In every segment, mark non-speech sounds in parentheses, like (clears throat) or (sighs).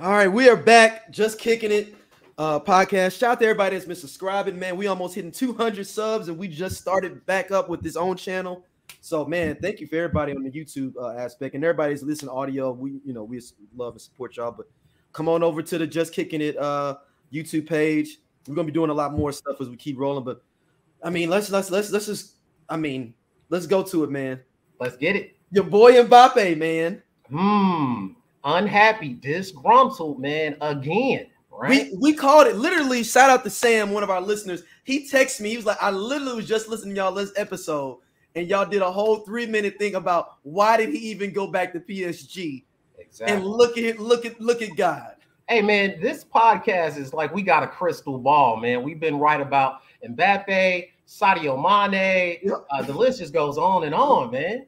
All right, we are back. Just kicking it. Uh, podcast. Shout out to everybody that's been subscribing, man. We almost hitting 200 subs, and we just started back up with this own channel. So, man, thank you for everybody on the YouTube uh, aspect and everybody's listening audio. We, you know, we love and support y'all. But come on over to the Just Kicking It uh, YouTube page. We're gonna be doing a lot more stuff as we keep rolling. But I mean, let's let's let's let's just I mean, let's go to it, man. Let's get it. Your boy Mbappe, man. Hmm. Unhappy, disgruntled, man. Again. Right? We we called it literally. Shout out to Sam, one of our listeners. He texted me. He was like, "I literally was just listening to y'all this episode, and y'all did a whole three minute thing about why did he even go back to PSG? Exactly. And look at look at look at God. Hey man, this podcast is like we got a crystal ball, man. We've been right about Mbappe, Sadio Mane. Uh, the list just goes on and on, man.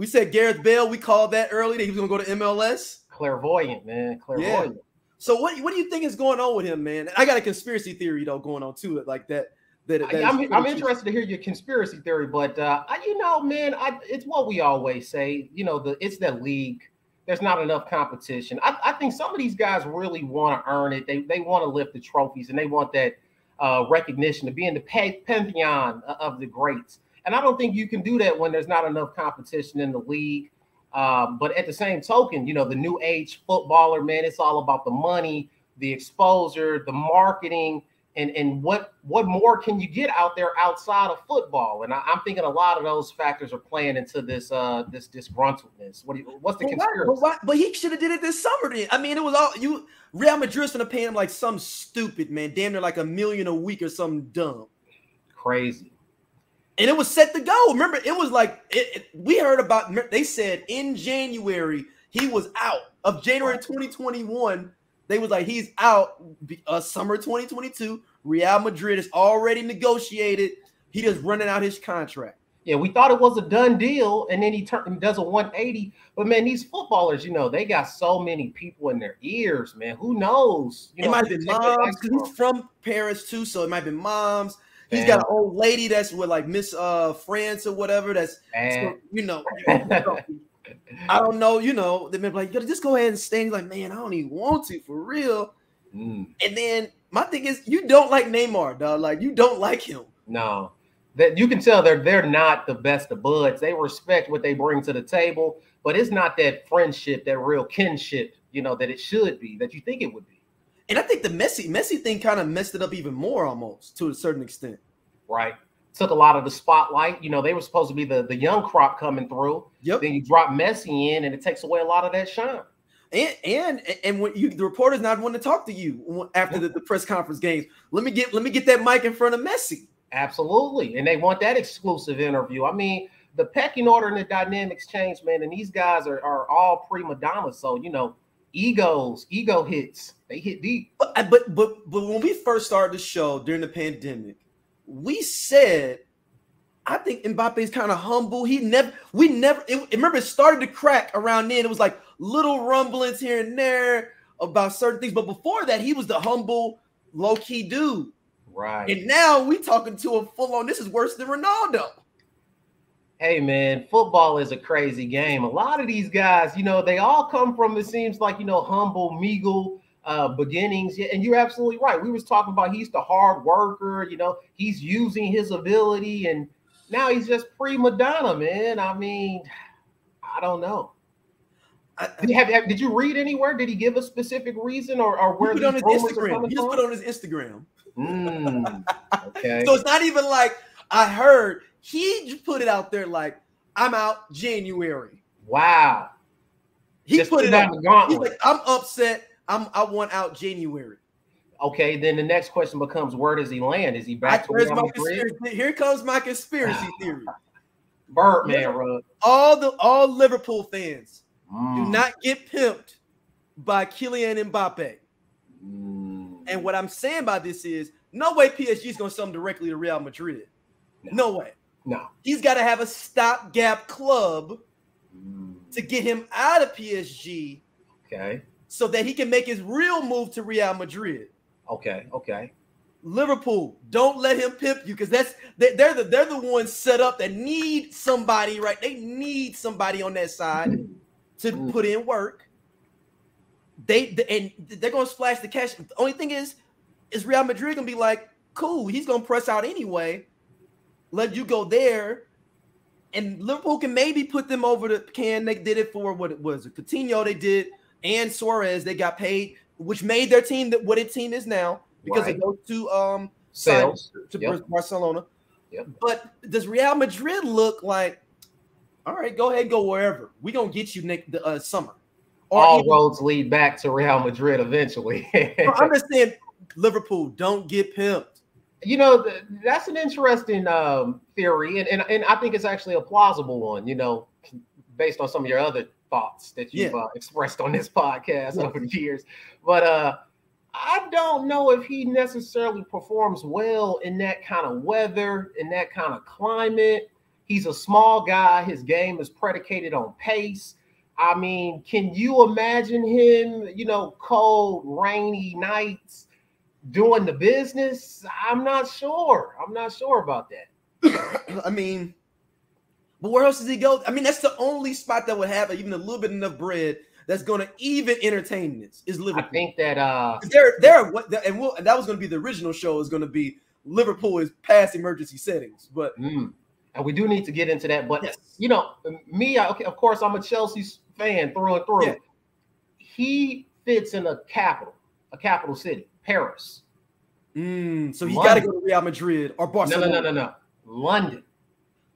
We said Gareth Bale. We called that early that he was going to go to MLS. Clairvoyant, man. Clairvoyant. Yeah. So what, what do you think is going on with him, man? I got a conspiracy theory though going on too, like that. That, that I'm, I'm interested to hear your conspiracy theory, but uh, I, you know, man, I, it's what we always say. You know, the it's that league. There's not enough competition. I, I think some of these guys really want to earn it. They they want to lift the trophies and they want that uh, recognition to be in the pantheon of the greats. And I don't think you can do that when there's not enough competition in the league. Um, but at the same token, you know, the new age footballer, man, it's all about the money, the exposure, the marketing, and and what what more can you get out there outside of football? And I, am thinking a lot of those factors are playing into this uh this disgruntledness. What do you, what's the but conspiracy? Why, but, why, but he should have did it this summer. Then I mean, it was all you. Real Madrid's gonna pay him like some stupid man, damn near like a million a week or something dumb. Crazy and it was set to go. Remember, it was like it, it, we heard about. They said in January he was out of January 2021. They was like he's out. Uh, summer 2022. Real Madrid is already negotiated. He just running out his contract. Yeah, we thought it was a done deal, and then he turned does a 180. But man, these footballers, you know, they got so many people in their ears, man. Who knows? You it know, might be moms because he's from Paris too, so it might be moms. He's got an old lady that's with like Miss uh France or whatever. That's so, you know, I don't know. You know, they've been like, just go ahead and stay. He's like, man, I don't even want to for real. Mm. And then my thing is, you don't like Neymar, dog. Like you don't like him. No, that you can tell they're they're not the best of buds. They respect what they bring to the table, but it's not that friendship, that real kinship, you know, that it should be, that you think it would be. And I think the Messi Messi thing kind of messed it up even more almost to a certain extent. Right. Took a lot of the spotlight. You know, they were supposed to be the, the young crop coming through. Yep. Then you drop Messi in and it takes away a lot of that shine. And and and when you the reporter's not wanting to talk to you after the, the press conference games. Let me get let me get that mic in front of Messi. Absolutely. And they want that exclusive interview. I mean, the pecking order and the dynamics change, man. And these guys are, are all prima donnas. So, you know, egos, ego hits. They hit deep. But but but but when we first started the show during the pandemic, we said I think Mbappe is kind of humble. He never, we never, it, remember, it started to crack around then. It was like little rumblings here and there about certain things. But before that, he was the humble, low key dude. Right. And now we talking to a full on, this is worse than Ronaldo. Hey man, football is a crazy game. A lot of these guys, you know, they all come from it seems like you know humble, meagle uh, beginnings. Yeah, and you're absolutely right. We was talking about he's the hard worker. You know, he's using his ability, and now he's just prima donna, man. I mean, I don't know. Did, have, have, did you read anywhere? Did he give a specific reason, or, or where he put on his Instagram? He just put on his Instagram. Mm, okay. (laughs) so it's not even like I heard he put it out there like I'm out January. Wow. He just put it out. He's like, I'm upset. I'm I want out January. Okay, then the next question becomes where does he land? Is he back I, to my Here comes my conspiracy (sighs) theory. Birdman run. All the all Liverpool fans mm. do not get pimped by Kylian Mbappe. Mm. And what I'm saying by this is no way PSG is going to sell him directly to Real Madrid. No, no way. No. He's got to have a stopgap club mm. to get him out of PSG. Okay. So that he can make his real move to Real Madrid. Okay. Okay. Liverpool, don't let him pimp you because that's they're the they're the ones set up that need somebody right. They need somebody on that side to mm. put in work. they and they're gonna splash the cash. The only thing is, is Real Madrid gonna be like, cool, he's gonna press out anyway. Let you go there, and Liverpool can maybe put them over the can. They did it for what it was. Coutinho they did, and Suarez they got paid, which made their team that what a team is now because right. of those two um sales to yep. Barcelona. Yep. But does Real Madrid look like? All right, go ahead, go wherever. We gonna get you next the uh, summer. Or All even, roads lead back to Real Madrid eventually. I'm just saying, Liverpool don't get pimped. You know, that's an interesting um, theory, and, and and I think it's actually a plausible one. You know, based on some of your other thoughts that you've yeah. uh, expressed on this (laughs) podcast yeah. over the years. But uh, I don't know if he necessarily performs well in that kind of weather, in that kind of climate. He's a small guy. His game is predicated on pace. I mean, can you imagine him, you know, cold, rainy nights doing the business? I'm not sure. I'm not sure about that. (coughs) I mean, but where else does he go? I mean, that's the only spot that would have even a little bit enough bread that's going to even entertain this is Liverpool. I think that uh there there what and we'll, that was going to be the original show is going to be Liverpool is past emergency settings, but mm, and we do need to get into that. But yes. you know, me, I, okay, of course, I'm a Chelsea fan through and through. Yeah. He fits in a capital, a capital city, Paris. Mm, so he got to go to Real Madrid or Barcelona. No, no, no, no, no. London.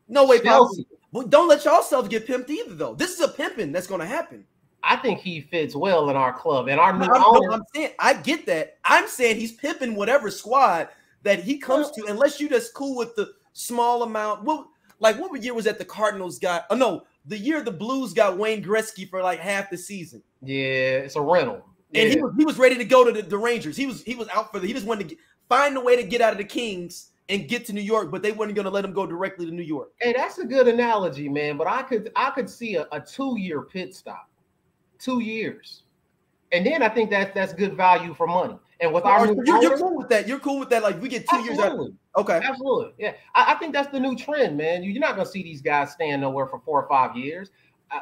No way, Chelsea. Well, don't let yourselves get pimped either, though. This is a pimping that's going to happen. I think he fits well in our club and our new I'm, owner. No, I'm saying I get that. I'm saying he's pimping whatever squad that he comes to, unless you just cool with the small amount. What like what year was that the Cardinals got? Oh no, the year the Blues got Wayne Gretzky for like half the season. Yeah, it's a rental. Yeah. And he was he was ready to go to the, the, Rangers. He was he was out for the he just wanted to get, find a way to get out of the Kings and get to New York, but they weren't going to let him go directly to New York. Hey, that's a good analogy, man. But I could I could see a, a two year pit stop two years. And then I think that that's good value for money. And with our you're, you're, cool with that. You're cool with that. Like we get two absolutely. years out. Okay. Absolutely. Yeah. I, I, think that's the new trend, man. You're not gonna see these guys staying nowhere for four or five years.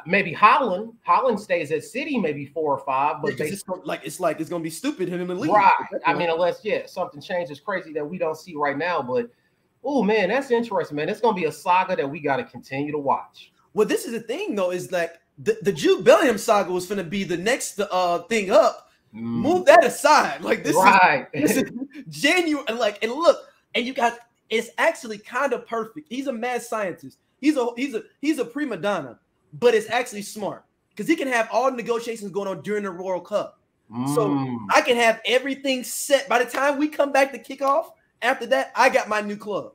Maybe Haaland. Haaland stays at City maybe four or five, but yeah, it's like it's like it's gonna be stupid him in the league. Right. I mean, unless yeah, something changes crazy that we don't see right now. But oh man, that's interesting, man. It's gonna be a saga that we got to continue to watch. Well, this is the thing though, is like the, the Jude Bellingham saga was going to be the next uh thing up. Mm. Move that aside. Like this right. is (laughs) this is genuine. Like and look, and you got it's actually kind of perfect. He's a mad scientist. He's a he's a he's a prima donna, but it's actually smart because he can have all the negotiations going on during the World Cup. Mm. So I can have everything set by the time we come back to kickoff. After that, I got my new club.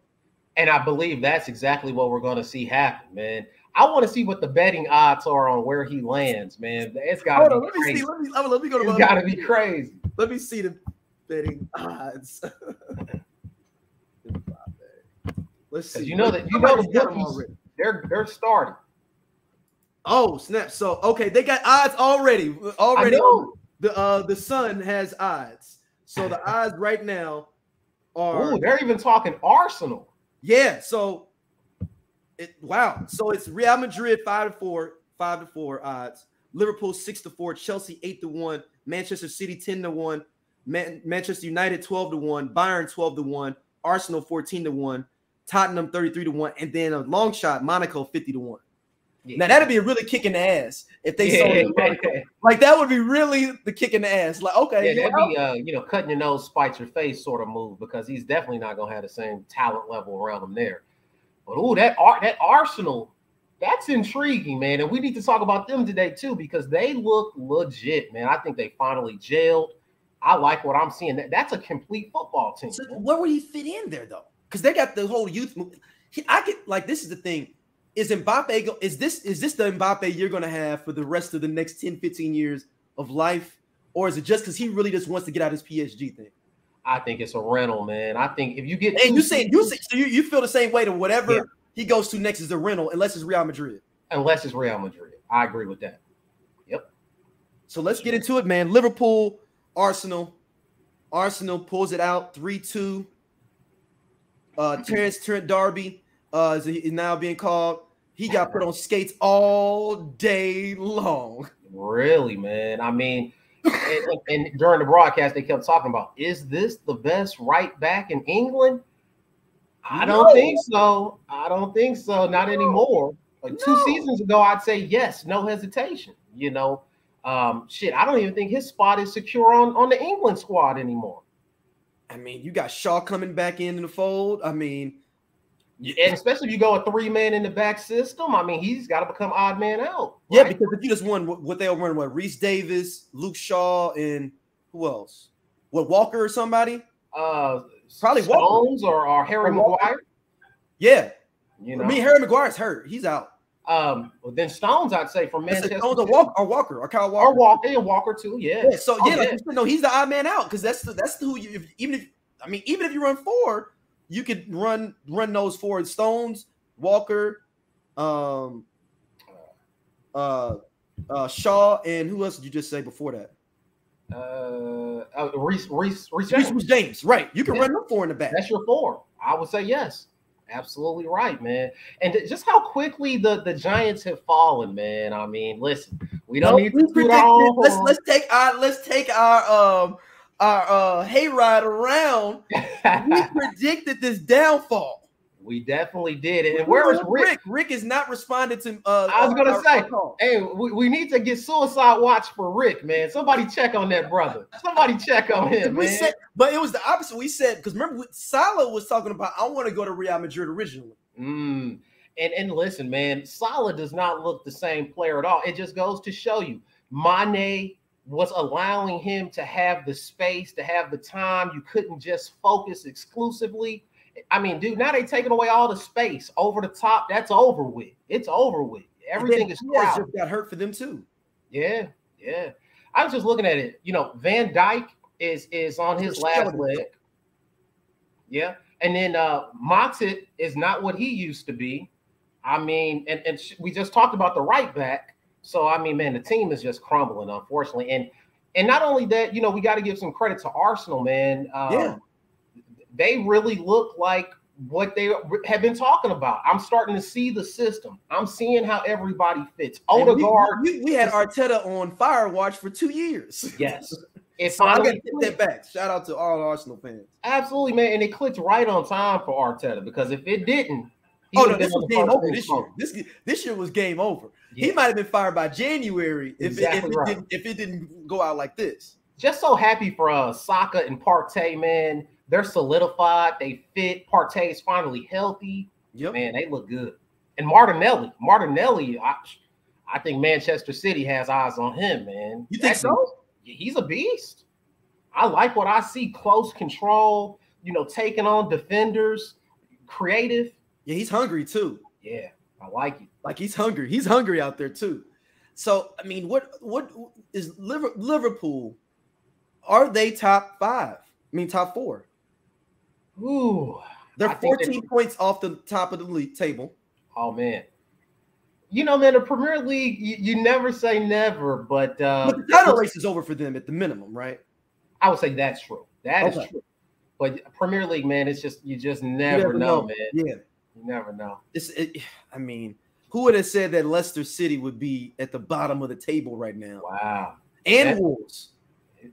And I believe that's exactly what we're going to see happen, man. I want to see what the betting odds are on where he lands, man. It's got to be let crazy. Me see, let, me, let me go to It's got to be crazy. Let me see the betting odds. (laughs) Let's see. You know that you know the bookies, they're they're starting. Oh snap! So okay, they got odds already. Already, the uh the Sun has odds. So the (laughs) odds right now are. Oh, they're even talking Arsenal. Yeah. So it, wow. So it's Real Madrid five to four, five to four odds. Liverpool six to four. Chelsea eight to one. Manchester City ten to one. Man- Manchester United twelve to one. Bayern twelve to one. Arsenal fourteen to one. Tottenham thirty three to one. And then a long shot Monaco fifty to one. Yeah. Now that'd be a really kick in the ass if they yeah. sold Like that would be really the kick in the ass. Like okay, yeah, that'd be uh, you know cutting your nose, spite your face sort of move because he's definitely not gonna have the same talent level around him there. But oh, that art that Arsenal, that's intriguing, man. And we need to talk about them today too because they look legit, man. I think they finally gelled. I like what I'm seeing. That that's a complete football team. So where would he fit in there though? Because they got the whole youth. I get like this is the thing. Is Mbappe is this is this the Mbappe you're gonna have for the rest of the next 10, 15 years of life? Or is it just because he really just wants to get out his PSG thing? I think it's a rental, man. I think if you get and you say you say so you, you feel the same way to whatever yeah. he goes to next is the rental, unless it's Real Madrid. Unless it's Real Madrid, I agree with that. Yep. So let's get into it, man. Liverpool, Arsenal. Arsenal pulls it out 3-2. Uh Terence Trent D'Arby uh is now being called. He got put on skates all day long. Really, man. I mean, and, and, during the broadcast, they kept talking about, is this the best right back in England? I don't think so. I don't think so. Not no. anymore. Like no. two seasons ago, I'd say yes, no hesitation. You know, um, shit, I don't even think his spot is secure on, on the England squad anymore. I mean, you got Shaw coming back into the fold. I mean, and especially if you go a three man in the back system, I mean, he's got to become odd man out. Right? Yeah, because if you just won what they'll run, what Reece Davis, Luke Shaw, and who else? What Walker or somebody? Uh, probably Stones Walker. or, or Harry Maguire. Yeah, you know, I mean, Harry Maguire's hurt; he's out. Um, well, then Stones, I'd say from Manchester. Stones or Walker, or Walker, or Kyle Walker, or Walker, and Walker too. Yeah. yeah so oh, yeah, yeah. Like no, he's the odd man out because that's the, that's the who you if, even if I mean even if you run four, you could run run those four Stones, Walker, um, uh, uh, Shaw, and who else did you just say before that? Uh, uh Reece, Reece, Reece James. Reece James. Right, you can yeah. run them four in the back. That's your four. I would say yes. Absolutely right, man. And just how quickly the, the Giants have fallen, man. I mean, listen, we don't no, need to Let's let's take our let's take our um our uh hayride around. we (laughs) predicted this downfall. We definitely did it. And where is Rick? Rick? Rick is not responding to. Uh, I was gonna our, say, hey, we, we, need to get suicide watch for Rick, man. Somebody check on that brother. Somebody check on him, we man. Said, but it was the opposite. We said because remember, Salah was talking about I want to go to Real Madrid originally. Mm. And and listen, man, Salah does not look the same player at all. It just goes to show you, Mane was allowing him to have the space, to have the time. You couldn't just focus exclusively I mean, dude, now they taking away all the space over the top. That's over with. It's over with. Everything is crowded. just got hurt for them too. Yeah, yeah. I was just looking at it. You know, Van Dijk is is on his last leg. Yeah, and then uh Matip is not what he used to be. I mean, and and we just talked about the right back. So I mean, man, the team is just crumbling, unfortunately. And and not only that, you know, we got to give some credit to Arsenal, man. Um, yeah they really look like what they have been talking about. I'm starting to see the system. I'm seeing how everybody fits. Odegaard. We, we, we, had Arteta on fire watch for two years. Yes. (laughs) It so finally I get that back. Shout out to all Arsenal fans. Absolutely, man. And it clicked right on time for Arteta because if it didn't, oh no, this was game over this year. This this year was game over. Yeah. He might have been fired by January if, exactly it, if, right. it didn't, if it didn't go out like this. Just so happy for uh Saka and Partey, man. They're solidified. They fit. Partey is finally healthy. Yep. Man, they look good. And Martinelli, Martinelli, I, I think Manchester City has eyes on him, man. You think so? He's a beast. I like what I see. Close control, you know, taking on defenders, creative. Yeah, he's hungry too. Yeah, I like it. Like he's hungry. He's hungry out there too. So I mean, what what is Liverpool? Are they top five? I mean, top four? Ooh, they're 14 points off the top of the league table. Oh man. You know, man, the Premier League, you, you never say never, but uh but the title race is over for them at the minimum, right? I would say that's true. That okay. is true. But Premier League, man, it's just you just never, never know, know, man. Yeah, you never know. It's, it, (sighs) I mean, who would have said that Leicester City would be at the bottom of the table right now? Wow. And that, Wolves.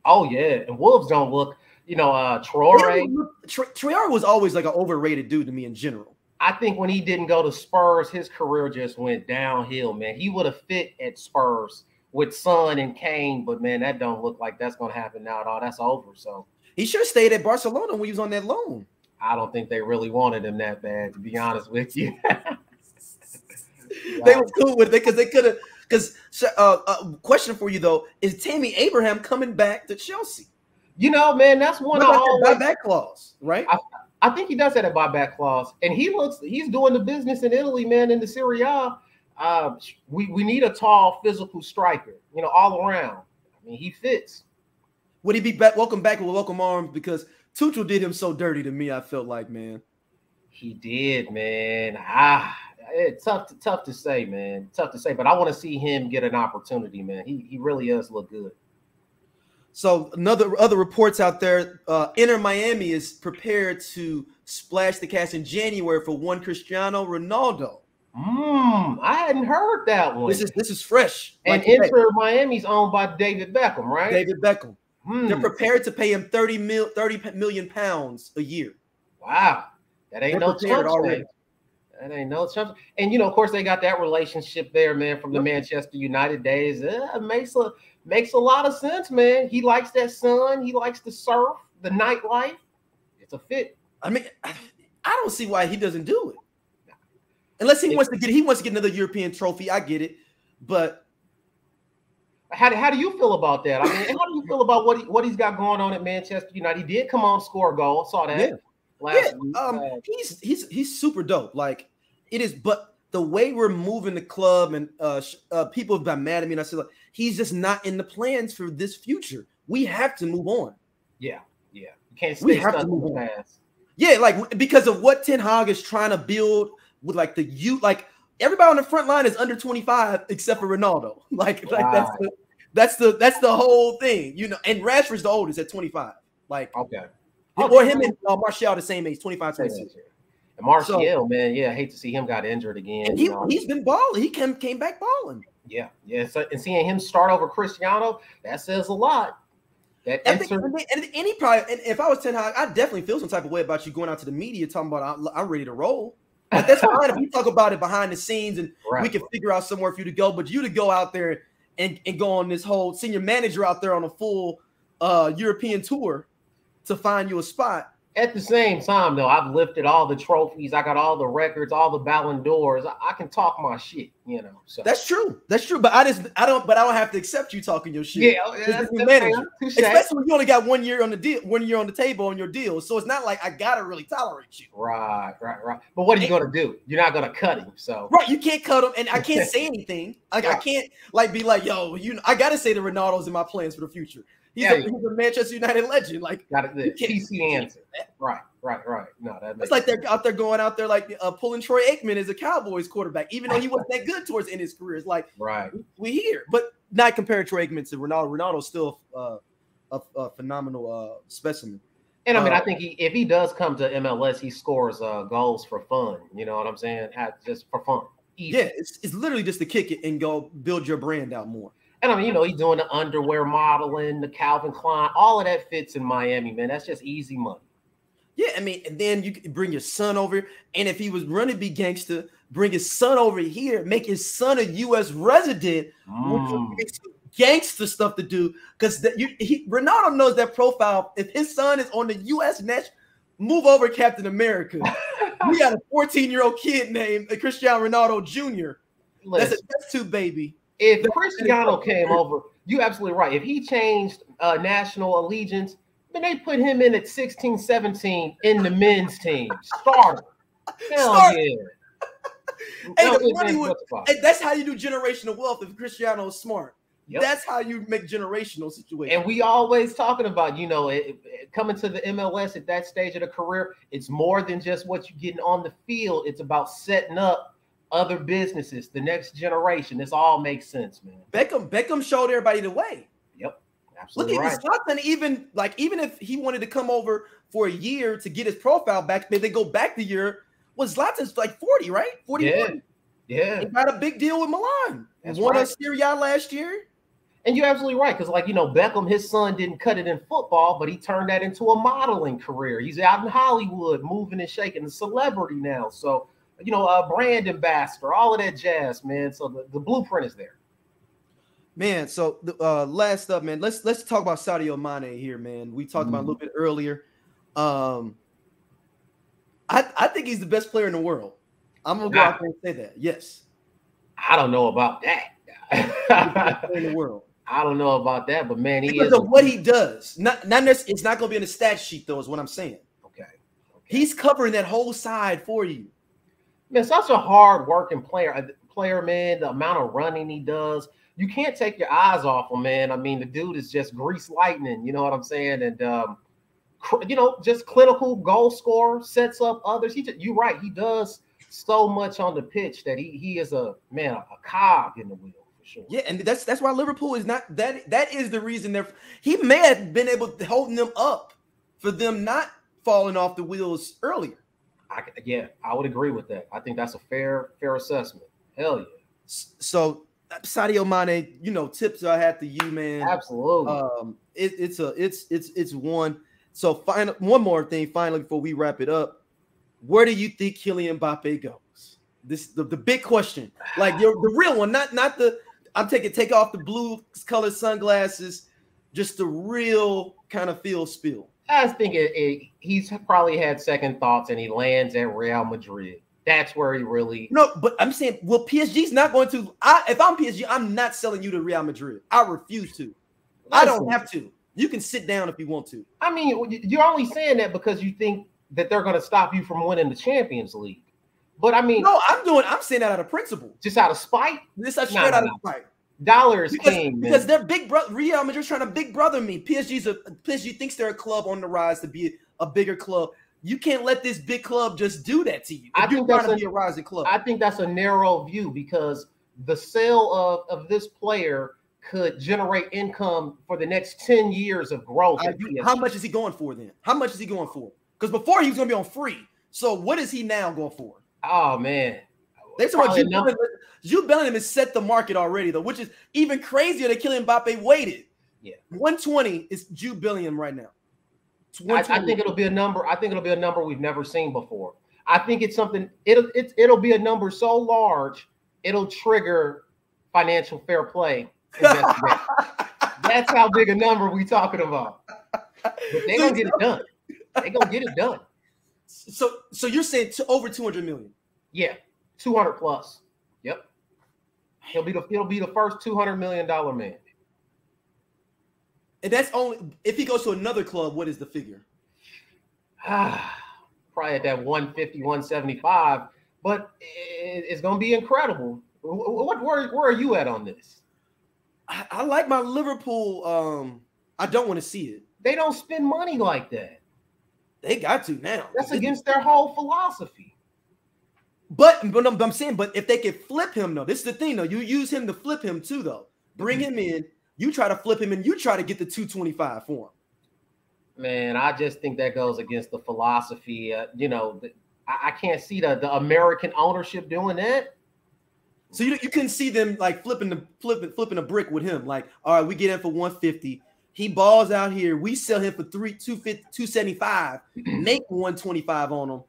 Oh yeah, and Wolves don't look you know, uh Traore. Traore was always like an overrated dude to me in general. I think when he didn't go to Spurs, his career just went downhill, man. He would have fit at Spurs with Son and Kane, but man, that don't look like that's gonna happen now at all. That's over. So he should have stayed at Barcelona when he was on that loan. I don't think they really wanted him that bad, to be honest with you. (laughs) they were cool with it because they could have. Because uh, uh, question for you though is Tammy Abraham coming back to Chelsea? You know, man, that's one of all buyback clause, right? I, I, think he does have a buyback clause, and he looks he's doing the business in Italy, man, in the Serie A. Uh, we we need a tall, physical striker, you know, all around. I mean, he fits. Would he be back? Welcome back with welcome arms because Tuchel did him so dirty to me. I felt like, man, he did, man. Ah, it's tough to, tough to say, man. Tough to say, but I want to see him get an opportunity, man. He he really does look good. So another other reports out there, uh, Inter Miami is prepared to splash the cash in January for one Cristiano Ronaldo. Mm, I hadn't heard that one. This is this is fresh. and like. Inter Miami's owned by David Beckham, right? David Beckham. Hmm, They're prepared to pay him 30 mil 30 million pounds a year. wow, that ain't They're no prepared chump already. That ain't no chump. And you know, of course, they got that relationship there, man, from the Manchester United days. Uh, makes a makes a lot of sense, man. He likes that sun. He likes the surf, the nightlife. It's a fit. I mean, I I don't see why he doesn't do it. Unless he wants to get he wants to get another European trophy. I get it. But How do, how do you feel about that? I mean, how do you feel about what he, what he's got going on at Manchester United? He did come on score a goal. Saw that Yeah. last yeah, week. um, Uh, he's he's he's super dope. Like it is, but the way we're moving the club and uh, uh people have been mad at me, and I said like, he's just not in the plans for this future. We have to move on. yeah, yeah. You can't We stay have to move the on. past. Yeah, like because of what Ten Hag is trying to build with like the youth, like everybody on the front line is under 25 except for Ronaldo. (laughs) Like, like that's the that's the that's the whole thing, you know. And Rashford's the oldest at 25. Like, Okay. or him and uh, Martial the same age, 25, 26. And Martial, man, yeah, I hate to see him got injured again. He, he's been balling. He came came back balling. yeah, yeah. So, and seeing him start over Cristiano, that says a lot. That And, Inter- and, any probably, and if I was Ten Hag, I definitely feel some type of way about you going out to the media talking about I'm, I'm ready to roll. That's (laughs) fine if we talk about it behind the scenes and right. we can figure out somewhere for you to go. But you to go out there and, and go on this whole senior manager out there on a full uh European tour to find you a spot. At the same time, though, I've lifted all the trophies. I got all the records, all the Ballon d'Ors. I, I can talk my shit, you know. So That's true. That's true. But I just I don't but I don't have to accept you talking your shit. yeah, that's, that's manager. Especially when you only got one year on the deal, one year on the table on your deal. So it's not like I gotta really tolerate you. Right, right, right. But what are you gonna do? You're not gonna cut him. So Right, you can't cut him, and I can't (laughs) say anything. Like I can't like be like, yo, you. Know, I gotta say the Ronaldo's in my plans for the future. He's, Yeah, a, he's a Manchester United legend. Like got it. The You can't- PC you can't answer. Right, right, right. No, that it's like sense. they're out there going out there like uh, pulling Troy Aikman as a Cowboys quarterback, even though he wasn't that good towards of his career. It's like right. we here, but not comparing Troy Aikman to Ronaldo. Ronaldo's still uh, a, a phenomenal uh, specimen. And I mean, Uh, I think he, if he does come to MLS, he scores uh, goals for fun. You know what I'm saying? Just for fun. Easy. Yeah, it's, it's literally just to kick it and go build your brand out more. And I mean, you know, he's doing the underwear modeling, the Calvin Klein, all of that fits in Miami, man. That's just easy money. Yeah, I mean, and then you could bring your son over, and if he was running be gangster, bring his son over here, make his son a U.S. resident, which Mm. gangster stuff to do. Because that you, he, Ronaldo knows that profile. If his son is on the U.S. net, move over Captain America. (laughs) we got a 14 year old kid named Cristiano Ronaldo Jr. That's a Listen, test tube baby. If Cristiano came over, you absolutely right. If he changed uh, national allegiance, then they put him in at 16, 17 in the men's team. Starter. Hell Starter. yeah. Hey, No the money would- that's how you do generational wealth. If Cristiano is smart, Yep. that's how you make generational situations. And we always talking about, you know, it, it- coming to the MLS at that stage of the career, it's more than just what you're getting on the field. It's about setting up other businesses, the next generation. This all makes sense, man. Beckham, Beckham showed everybody the way. Yep, Absolutely Look at right. Zlatan, even like even if he wanted to come over for a year to get his profile back, maybe they go back the year. Was Zlatan's like 40, right? 41. Yeah, He got a big deal with Milan. That's Won a right. Serie A last year. and you're absolutely right because, like you know, Beckham, his son didn't cut it in football, but he turned that into a modeling career. He's out in Hollywood, moving and shaking, a celebrity now. So, you know, a brand ambassador, all of that jazz, man. So the, the blueprint is there. Man, so the uh last up, man. Let's let's talk about Sadio Mane here, man. We talked about a little bit earlier. Um I I think he's the best player in the world. I'm gonna go out there and say that. Yes. I don't know about He's the best that. in the (laughs) world. I don't know about that, but man, he Because is of what he does. Not not it's not gonna be in the stat sheet though, is what I'm saying. okay. okay. He's covering that whole side for you. Man, such a hard working player. Player, man. The amount of running he does, you can't take your eyes off him, man. I mean, the dude is just grease lightning. You know what I'm saying? And um, you know, just clinical goal scorer, sets up others. He, just, you're right. He does so much on the pitch that he he is a man, a cog in the wheel for sure. Yeah, and that's that's why Liverpool is not that that is the reason they're he may have been able to holding them up for them not falling off the wheels earlier. I, yeah, I would agree with that. I think that's a fair fair assessment. Hell yeah. So Sadio Mane, you know, tips I had to you, man. Absolutely. Um, it, it's a it's it's it's one. So final one more thing, finally, before we wrap it up. Where do you think Kylian Mbappe goes? This the, the big question. Like your the real one, not not the I'm taking take off the blue colored sunglasses, just the real kind of feel spill. I think it, it, he's probably had second thoughts and he lands at Real Madrid. That's where he really no. But I'm saying, well, PSG's not going to. I, if I'm PSG, I'm not selling you to Real Madrid. I refuse to. Listen, I don't have to. You can sit down if you want to. I mean, you're only saying that because you think that they're going to stop you from winning the Champions League. But I mean, no, I'm doing. I'm saying that out of principle, just out of spite. This is straight nah, out of spite. Dollars because, king because they're big brother. Real Madrid's trying to big brother me. PSG's a PSG thinks they're a club on the rise to be a bigger club. You can't let this big club just do that to you. I think that's a, a rising club. I think that's a narrow view because the sale of, of this player could generate income for the next 10 years of growth. Uh, I, how much is he going for then? How much is he going for? Because before he was going to be on free. So what is he now going for? Oh man. They talking Jude Bellingham, Jude Bellingham has set the market already, though, which is even crazier than Kylian Mbappe waited. Yeah. 120 is Jude Bellingham right now. I, I, think it'll be a number. I think it'll be a number we've never seen before. I think it's something. It'll it, it'll be a number so large it'll trigger financial fair play. (laughs) That's how big a number we talking about. But they gonna get it done. They gonna get it done. So so you're saying to over 200 million? Yeah, 200 plus. Yep. He'll be the he'll be the first 200 million dollar man. And that's only if he goes to another club, what is the figure? Ah, (sighs) probably at that 150, 175, but it's going to be incredible. What where, where are you at on this? I, I like my Liverpool. Um, I don't want to see it. They don't spend money like that. They got to now. That's against their whole philosophy. But but I'm, I'm, saying, but if they could flip him though, this is the thing though. You use him to flip him too though. Bring mm-hmm. him in, you try to flip him and you try to get the 225 for him. Man, I just think that goes against the philosophy. Uh, you know, the, I, I, can't see the, the American ownership doing that. So you, you can see them like flipping the flipping flipping a brick with him. Like, all right, we get him for 150. He balls out here. We sell him for three 250, 275, (clears throat) make 125 on him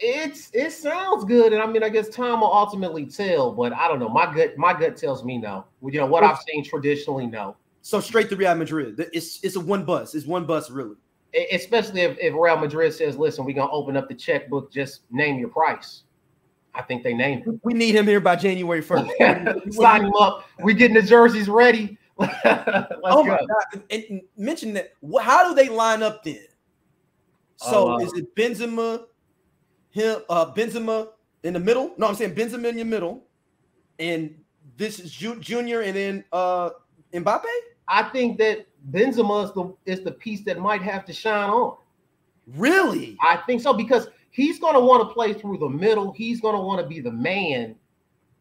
it's it sounds good, and I mean, I guess time will ultimately tell. But I don't know. My gut, my gut tells me no. You know what I've seen traditionally, no. So straight to Real Madrid. It's it's a one bus. It's one bus, really. Especially if, if Real Madrid says, "Listen, we're gonna open up the checkbook. Just name your price." I think they named him. We need him here by January (laughs) first. Sign him up. We getting the jerseys ready. (laughs) oh my go. god! And mention that. How do they line up then? So uh, is it Benzema? Him, uh, Benzema in the middle. No, I'm saying Benzema in your middle, and this is Ju- Junior, and then uh, Mbappe. I think that Benzema is the is the piece that might have to shine on. Really, I think so because he's going to want to play through the middle. He's going to want to be the man,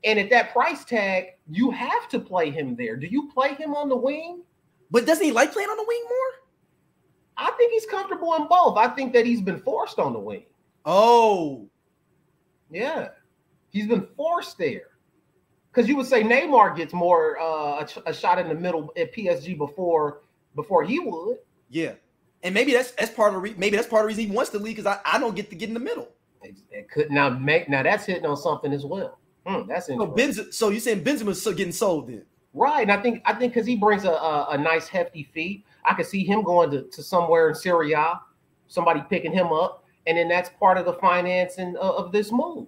and at that price tag, you have to play him there. Do you play him on the wing? But doesn't he like playing on the wing more? I think he's comfortable in both. I think that he's been forced on the wing. Oh, yeah, he's been forced there. Because you would say Neymar gets more uh, a, a, shot in the middle at PSG before before he would. Yeah, and maybe that's that's part of the re- maybe that's part of the reason he wants to leave because I, I don't get to get in the middle. It, it could now make now that's hitting on something as well. Hmm, that's interesting. So, Benz, so you're saying Benzema's getting sold then? Right, and I think I think because he brings a, a, a nice hefty fee, I could see him going to, to somewhere in Serie A, somebody picking him up and then that's part of the financing of, of this move.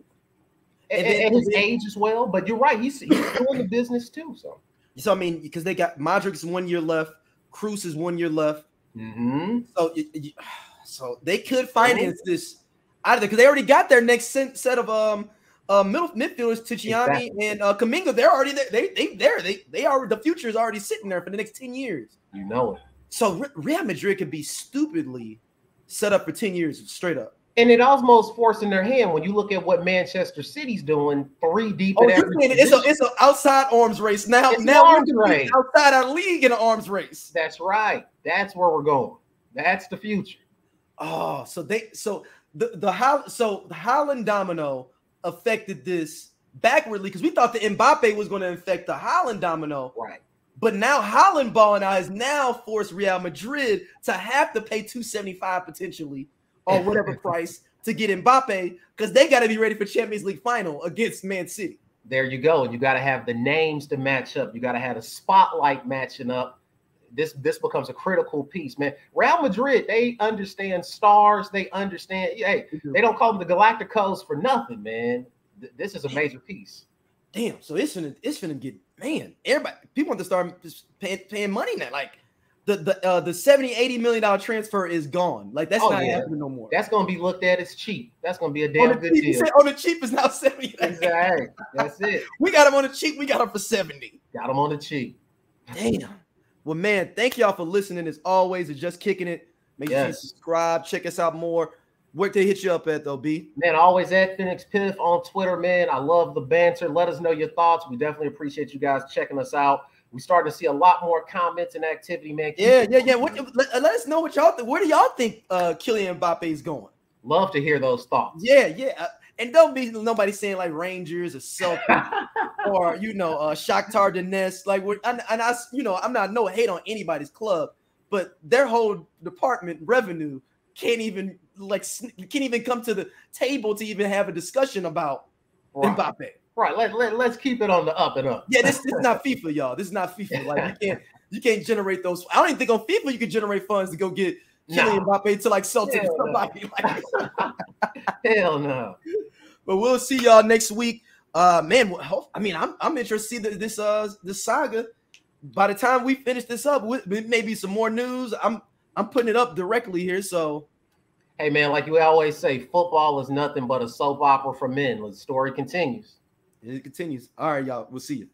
And, and, and his age as well. But you're right, he's, he's doing the business too. So, so I mean, because they got Modric's one year left, Kroos is one year left. Mm-hmm. So, (sighs) so they could finance mm-hmm. this out of there because they already got their next set of um uh middle midfielders, Tchouameni exactly. and uh Camavinga. They're already there. They they there. They they are the future is already sitting there for the next ten years. You know it. So Real Madrid could be stupidly set up for 10 years straight up. And it almost forcing their hand when you look at what Manchester City's doing, three deep. Oh, it's a it's an outside arms race now. It's now arms race. outside our league in an arms race. That's right. That's where we're going. That's the future. Oh, so they so the the how so the Haaland domino affected this backwardly because we thought the Mbappe was going to affect the Haaland domino. Right. But now Haaland balling out has now forced Real Madrid to have to pay 275 potentially or whatever (laughs) price to get Mbappe because they got to be ready for Champions League final against Man City. There you go. You got to have the names to match up. You got to have a spotlight matching up. This this becomes a critical piece, man. Real Madrid, they understand stars. They understand. Hey, they don't call them the Galacticos for nothing, man. This is a major piece. Damn. So it's gonna it's gonna get man. Everybody, people want to start paying, paying money now. Like the the uh, the 70 80 million dollar transfer is gone. Like that's oh, not yeah. happening no more. That's gonna be looked at as cheap. That's gonna be a damn good cheap, deal. on the cheap is now (laughs) 70. Exactly. That's it. (laughs) we got him on the cheap. We got him for 70. Got him on the cheap. Damn. Well, man, thank y'all for listening. As always, it's just kicking it. Make yes. sure you subscribe. Check us out more. Where they hit you up at though, B? Man, always at Phoenix Piff on Twitter, man. I love the banter. Let us know your thoughts. We definitely appreciate you guys checking us out. We starting to see a lot more comments and activity, man. Keep yeah, yeah, yeah. What, let, let, us know what y'all think. Where do y'all think uh Kylian Mbappe is going? Love to hear those thoughts. Yeah, yeah. Uh, and don't be nobody saying like Rangers or Celtics (laughs) or you know uh Shakhtar Donetsk. Like, and, and I, you know, I'm not no hate on anybody's club, but their whole department revenue can't even like you can't even come to the table to even have a discussion about right. Mbappe. Right. Let, let, let's keep it on the up and up. Yeah, this, this is not FIFA, y'all. This is not FIFA. Like you (laughs) can't you can't generate those. I don't even think on FIFA you can generate funds to go get Kylian nah. Mbappe to like Celtic to somebody. No. (laughs) Hell no. But we'll see y'all next week. Uh man, I mean, I'm I'm interested to see this uh this saga. By the time we finish this up, with maybe some more news. I'm I'm putting it up directly here, so Hey man, like you always say, football is nothing but a soap opera for men. The story continues. It continues. All right, y'all. We'll see you.